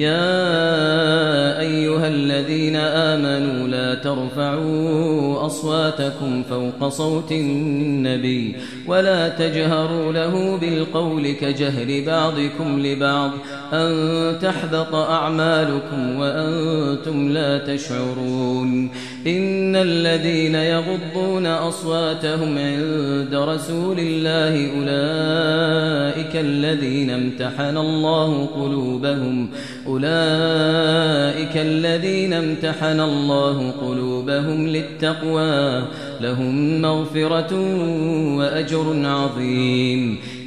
يا أيها الذين آمنوا لا ترفعوا أصواتكم فوق صوت النبي ولا تجهروا له بالقول كجهر بعضكم لبعض أن تحبط أعمالكم وأنتم لا تشعرون إن الذين يغضون أصواتهم عند رسول الله أولئك الذين امتحن الله قلوبهم أولئك الذين امتحن الله قلوبهم للتقوى لهم مغفرة وأجر عظيم.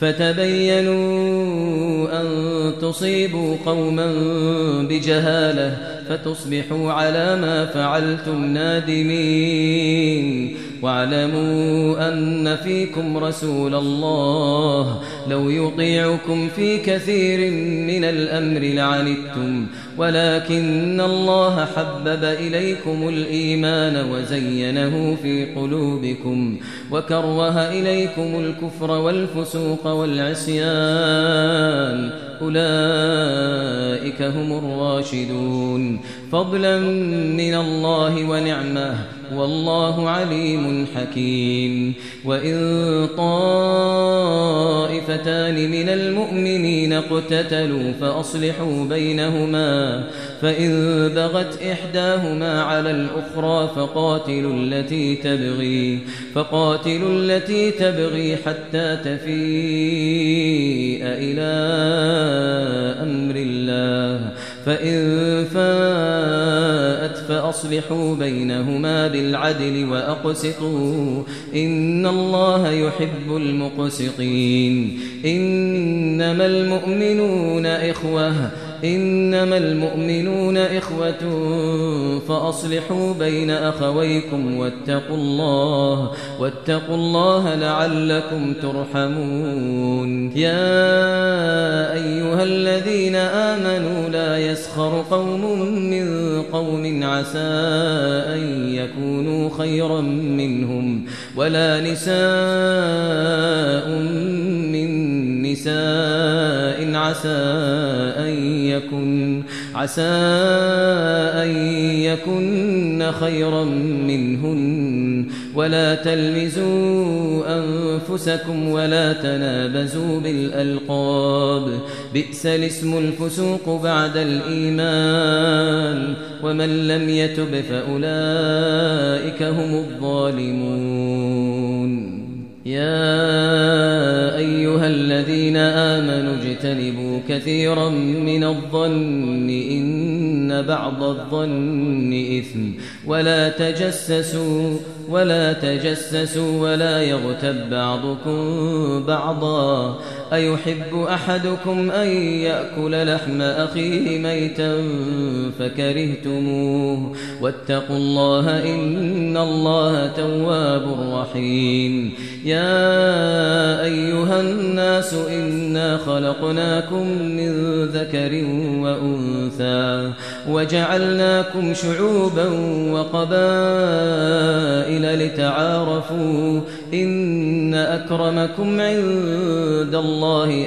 فتبينوا أن تصيبوا قوما بجهالة فتصبحوا على ما فعلتم نادمين. واعلموا أن فيكم رسول الله. لو يطيعكم في كثير من الأمر لعنتم. ولكن الله حبب إليكم الإيمان وزينه في قلوبكم. وكره إليكم الكفر والفسوق والعصيان. أولئك هم الراشدون. فضلا من الله ونعمة والله عليم حكيم. وإن طائفتان من المؤمنين اقتتلوا فأصلحوا بينهما فإن بغت إحداهما على الأخرى فقاتلوا التي تبغي فقاتلوا التي تبغي حتى تفيء إلى أمر الله. فإن فاءت فأصلحوا بينهما بالعدل وأقسطوا. إن الله يحب المقسطين. إنما المؤمنون إخوة. إنما المؤمنون إخوة. فأصلحوا بين أخويكم واتقوا الله. واتقوا الله لعلكم ترحمون. يا أيها الذين آمنوا لا يسخر قوم من قوم عسى أن يكونوا خيرا منهم ولا نساء من نساء عسى أن يكن عسى أن يكن خيرا منهن. ولا تلمزوا أنفسكم ولا تنابزوا بالألقاب. بئس الاسم الفسوق بعد الإيمان. ومن لم يتب فأولئك هم الظالمون. يا آمنوا اجتنبوا كثيرا من الظن إن بعض الظن إثم ولا تجسسوا ولا تجسسوا ولا يغتب بعضكم بعضا أيحب أحدكم أن يأكل لحم أخيه ميتا فكرهتموه واتقوا الله إن الله تواب رحيم يا أيها الناس إنا خلقناكم من ذكر وأنثى وجعلناكم شعوبا وقبائل لتعارفوا إن أكرمكم عند الله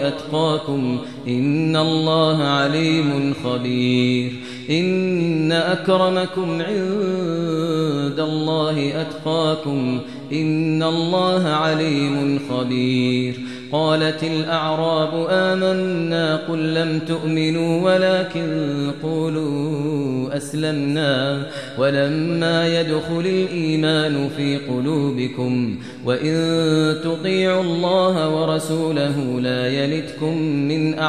أتقاكم إن الله عليم خبير. إن أكرمكم عند الله أتقاكم. إن الله عليم خبير. قالت الأعراب آمنا قل لم تؤمنوا ولكن قولوا أسلمنا. ولما يدخل الإيمان في قلوبكم وإن تطيعوا الله ورسوله لا يلتكم من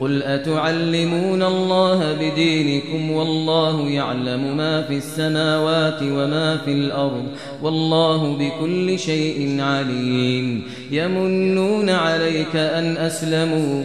قل أتعلمون الله بدينكم والله يعلم ما في السماوات وما في الأرض والله بكل شيء عليم يمنون عليك أن أسلموا